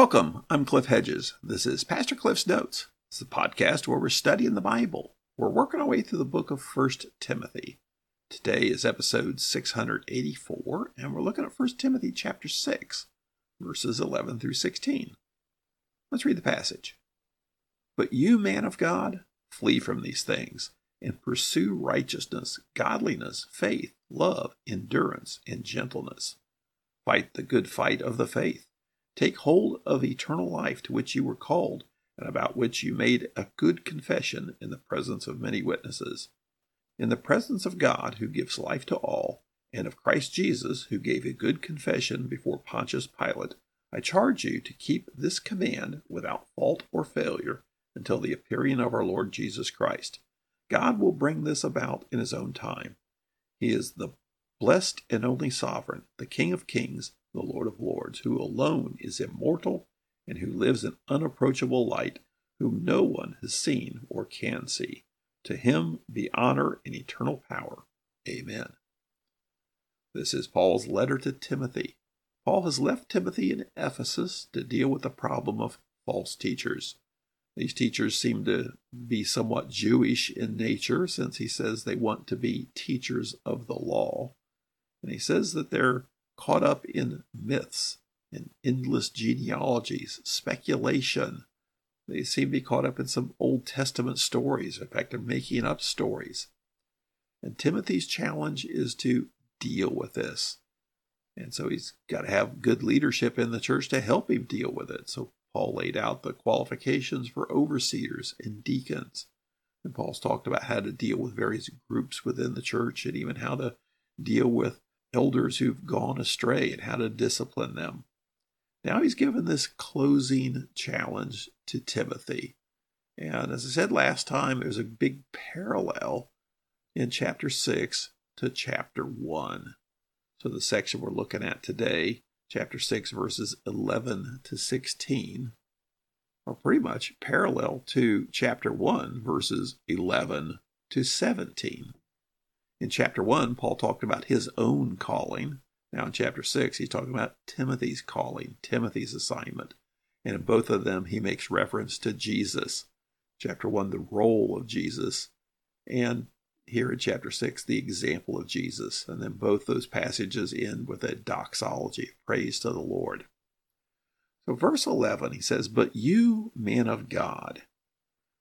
Welcome. I'm Cliff Hedges. This is Pastor Cliff's Notes. It's the podcast where we're studying the Bible. We're working our way through the book of 1 Timothy. Today is episode 684, and we're looking at 1 Timothy chapter 6, verses 11 through 16. Let's read the passage. But you, man of God, flee from these things and pursue righteousness, godliness, faith, love, endurance, and gentleness. Fight the good fight of the faith Take hold of eternal life to which you were called, and about which you made a good confession in the presence of many witnesses. In the presence of God, who gives life to all, and of Christ Jesus, who gave a good confession before Pontius Pilate, I charge you to keep this command without fault or failure until the appearing of our Lord Jesus Christ. God will bring this about in his own time. He is the blessed and only sovereign, the King of kings the Lord of Lords, who alone is immortal and who lives in unapproachable light, whom no one has seen or can see. To him be honor and eternal power. Amen. This is Paul's letter to Timothy. Paul has left Timothy in Ephesus to deal with the problem of false teachers. These teachers seem to be somewhat Jewish in nature, since he says they want to be teachers of the law. And he says that they're caught up in myths and endless genealogies, speculation. They seem to be caught up in some Old Testament stories. In fact, they're making up stories. And Timothy's challenge is to deal with this. And so he's got to have good leadership in the church to help him deal with it. So Paul laid out the qualifications for overseers and deacons. And Paul's talked about how to deal with various groups within the church and even how to deal with elders who've gone astray and how to discipline them. Now he's given this closing challenge to Timothy. And as I said last time, there's a big parallel in chapter 6 to chapter 1. So the section we're looking at today, chapter 6, verses 11 to 16, are pretty much parallel to chapter 1, verses 11 to 17. In chapter 1, Paul talked about his own calling. Now, in chapter 6, he's talking about Timothy's calling, Timothy's assignment. And in both of them, he makes reference to Jesus. Chapter 1, the role of Jesus. And here in chapter 6, the example of Jesus. And then both those passages end with a doxology, praise to the Lord. So, verse 11, he says, But you, men of God.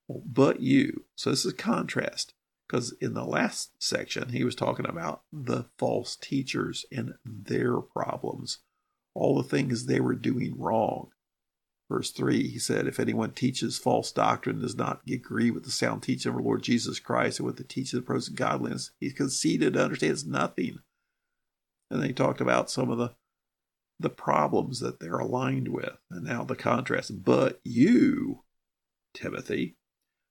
Well, but you. So, this is contrast. Because in the last section, he was talking about the false teachers and their problems, all the things they were doing wrong. Verse 3, he said, If anyone teaches false doctrine, does not agree with the sound teaching of our Lord Jesus Christ and with the teaching of the pros of godliness, he's conceited, understands nothing. And then he talked about some of the the problems that they're aligned with, and now the contrast. But you, Timothy,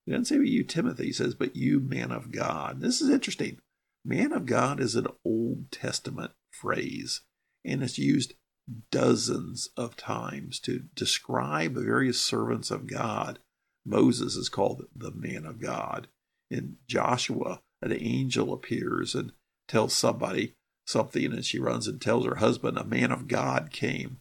he doesn't say, but you, Timothy. He says, but you, man of God. This is interesting. Man of God is an Old Testament phrase, and it's used dozens of times to describe the various servants of God. Moses is called the man of God. In Joshua, an angel appears and tells somebody something, and she runs and tells her husband, a man of God came.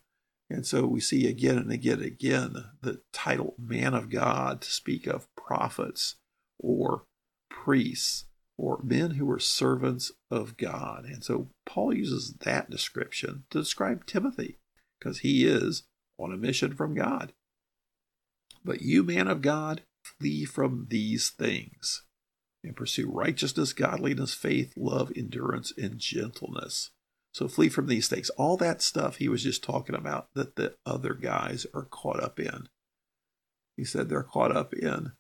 And so we see again and again and again the title man of God to speak of prophets or priests or men who were servants of God. And so Paul uses that description to describe Timothy because he is on a mission from God. But you, man of God, flee from these things and pursue righteousness, godliness, faith, love, endurance, and gentleness. So flee from these things. All that stuff he was just talking about that the other guys are caught up in. He said they're caught up in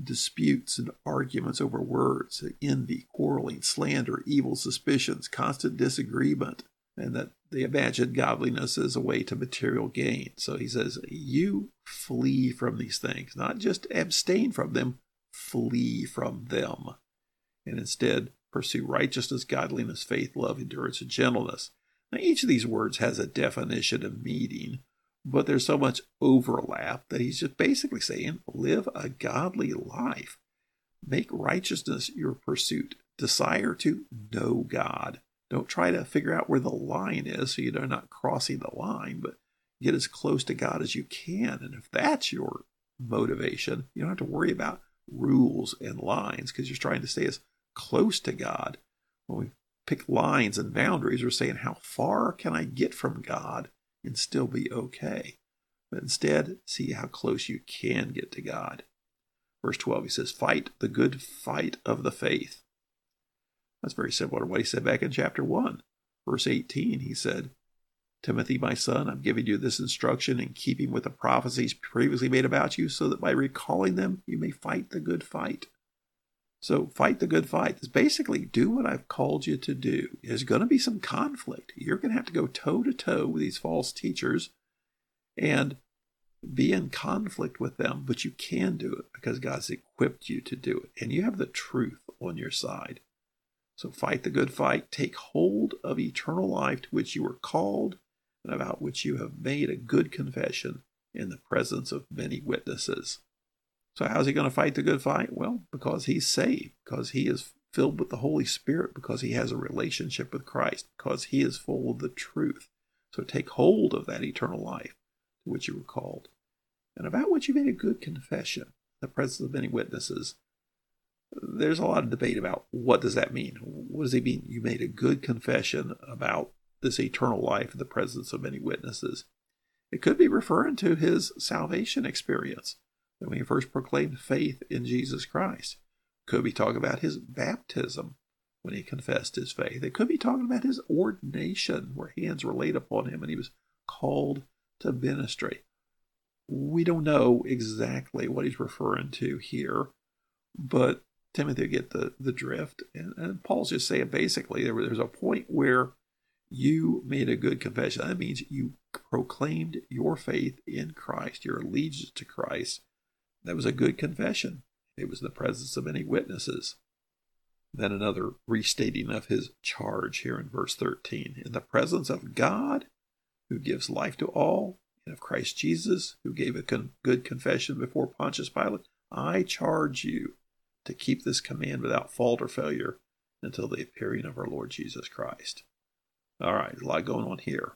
disputes and arguments over words, envy, quarreling, slander, evil suspicions, constant disagreement, and that they imagine godliness as a way to material gain. So he says, You flee from these things, not just abstain from them, flee from them. And instead, pursue righteousness, godliness, faith, love, endurance, and gentleness. Now, each of these words has a definition of meaning, but there's so much overlap that he's just basically saying live a godly life. Make righteousness your pursuit. Desire to know God. Don't try to figure out where the line is so you're not crossing the line, but get as close to God as you can. And if that's your motivation, you don't have to worry about rules and lines because you're trying to stay as close to God. When we pick lines and boundaries, we're saying, how far can I get from God and still be okay? But instead, see how close you can get to God. Verse 12, he says, Fight the good fight of the faith. That's very similar to what he said back in chapter 1. Verse 18, he said, Timothy, my son, I'm giving you this instruction in keeping with the prophecies previously made about you, so that by recalling them, you may fight the good fight. So, fight the good fight is basically do what I've called you to do. There's going to be some conflict. You're going to have to go toe to toe with these false teachers and be in conflict with them, but you can do it because God's equipped you to do it. And you have the truth on your side. So, fight the good fight. Take hold of eternal life to which you were called and about which you have made a good confession in the presence of many witnesses. So, how's he going to fight the good fight? Well, because he's saved, because he is filled with the Holy Spirit, because he has a relationship with Christ, because he is full of the truth. So, take hold of that eternal life to which you were called, and about which you made a good confession in the presence of many witnesses. There's a lot of debate about what does that mean. What does he mean? You made a good confession about this eternal life in the presence of many witnesses. It could be referring to his salvation experience when he first proclaimed faith in Jesus Christ. Could be talking about his baptism when he confessed his faith. It could be talking about his ordination, where hands were laid upon him and he was called to ministry. We don't know exactly what he's referring to here, but Timothy will get the, the drift. And, and Paul's just saying basically there, there's a point where you made a good confession. That means you proclaimed your faith in Christ, your allegiance to Christ. That was a good confession. It was in the presence of many witnesses. Then another restating of his charge here in verse 13. In the presence of God, who gives life to all, and of Christ Jesus, who gave a con- good confession before Pontius Pilate, I charge you to keep this command without fault or failure until the appearing of our Lord Jesus Christ. All right, a lot going on here.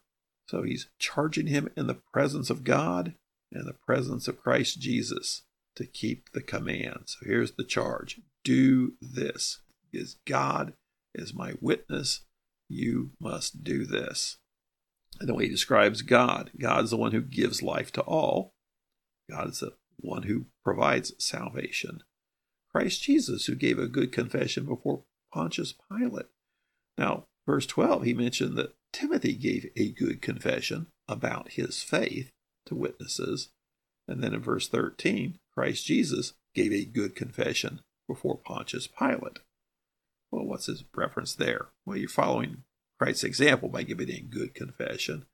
So he's charging him in the presence of God and the presence of Christ Jesus to keep the command. So here's the charge do this. Is God is my witness. You must do this. And the way he describes God God is the one who gives life to all, God is the one who provides salvation. Christ Jesus, who gave a good confession before Pontius Pilate. Now, verse 12, he mentioned that Timothy gave a good confession about his faith to witnesses. And then in verse 13, Christ Jesus gave a good confession before Pontius Pilate. Well, what's his reference there? Well, you're following Christ's example by giving a good confession.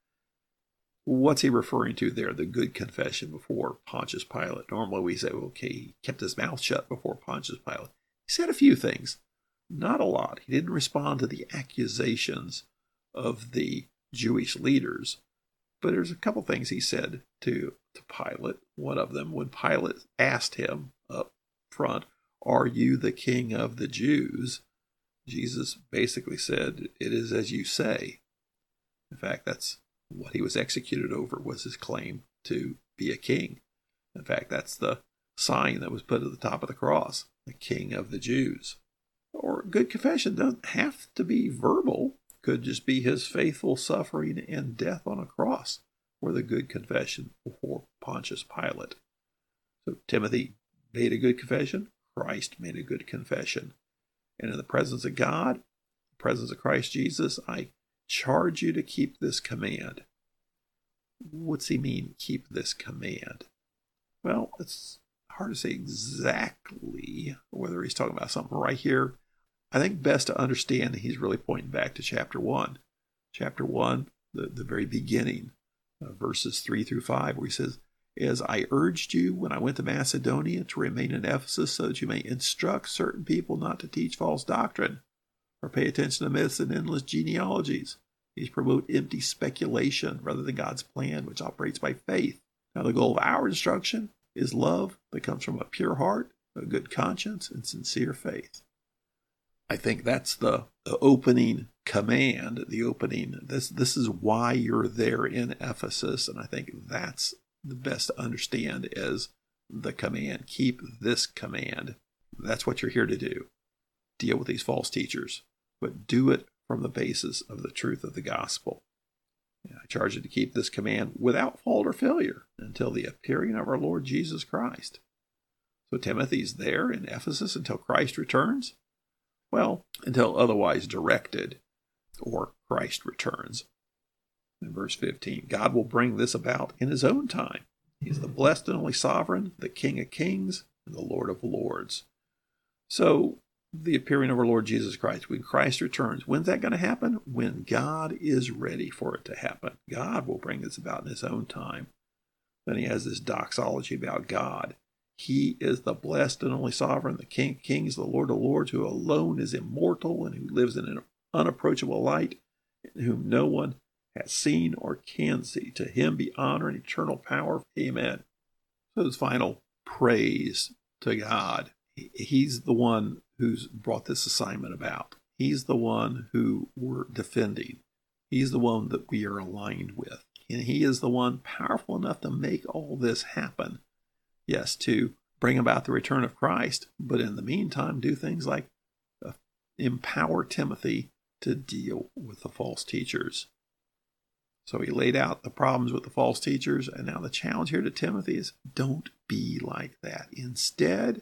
What's he referring to there, the good confession before Pontius Pilate? Normally we say, okay, he kept his mouth shut before Pontius Pilate. He said a few things. Not a lot. He didn't respond to the accusations of the Jewish leaders. But there's a couple things he said to, to Pilate. One of them, when Pilate asked him up front, Are you the king of the Jews? Jesus basically said, It is as you say. In fact, that's what he was executed over was his claim to be a king. In fact, that's the sign that was put at the top of the cross, the king of the Jews or good confession doesn't have to be verbal, could just be his faithful suffering and death on a cross for the good confession before Pontius Pilate. So Timothy made a good confession, Christ made a good confession. And in the presence of God, the presence of Christ Jesus, I charge you to keep this command. What's he mean, keep this command? Well, it's hard to say exactly whether he's talking about something right here I think best to understand that he's really pointing back to chapter 1. Chapter 1, the, the very beginning, uh, verses 3 through 5, where he says, As I urged you when I went to Macedonia to remain in Ephesus so that you may instruct certain people not to teach false doctrine or pay attention to myths and endless genealogies. These promote empty speculation rather than God's plan, which operates by faith. Now, the goal of our instruction is love that comes from a pure heart, a good conscience, and sincere faith. I think that's the, the opening command, the opening. This this is why you're there in Ephesus, and I think that's the best to understand as the command. Keep this command. That's what you're here to do. Deal with these false teachers, but do it from the basis of the truth of the gospel. I charge you to keep this command without fault or failure until the appearing of our Lord Jesus Christ. So Timothy's there in Ephesus until Christ returns? Well, until otherwise directed or Christ returns. In verse 15, God will bring this about in his own time. He's the blessed and only sovereign, the King of kings, and the Lord of lords. So, the appearing of our Lord Jesus Christ, when Christ returns, when's that going to happen? When God is ready for it to happen. God will bring this about in his own time. Then he has this doxology about God. He is the blessed and only sovereign, the King of kings, the Lord of lords, who alone is immortal and who lives in an unapproachable light, and whom no one has seen or can see. To him be honor and eternal power. Amen. So his final praise to God. He's the one who's brought this assignment about. He's the one who we're defending. He's the one that we are aligned with. And he is the one powerful enough to make all this happen. Yes, to bring about the return of Christ, but in the meantime, do things like uh, empower Timothy to deal with the false teachers. So he laid out the problems with the false teachers, and now the challenge here to Timothy is don't be like that. Instead,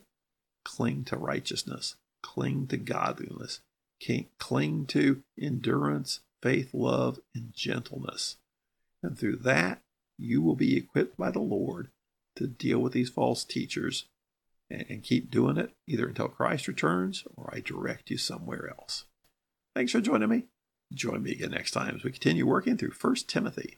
cling to righteousness, cling to godliness, cling to endurance, faith, love, and gentleness. And through that, you will be equipped by the Lord to deal with these false teachers and keep doing it either until Christ returns or I direct you somewhere else. Thanks for joining me. Join me again next time as we continue working through 1 Timothy.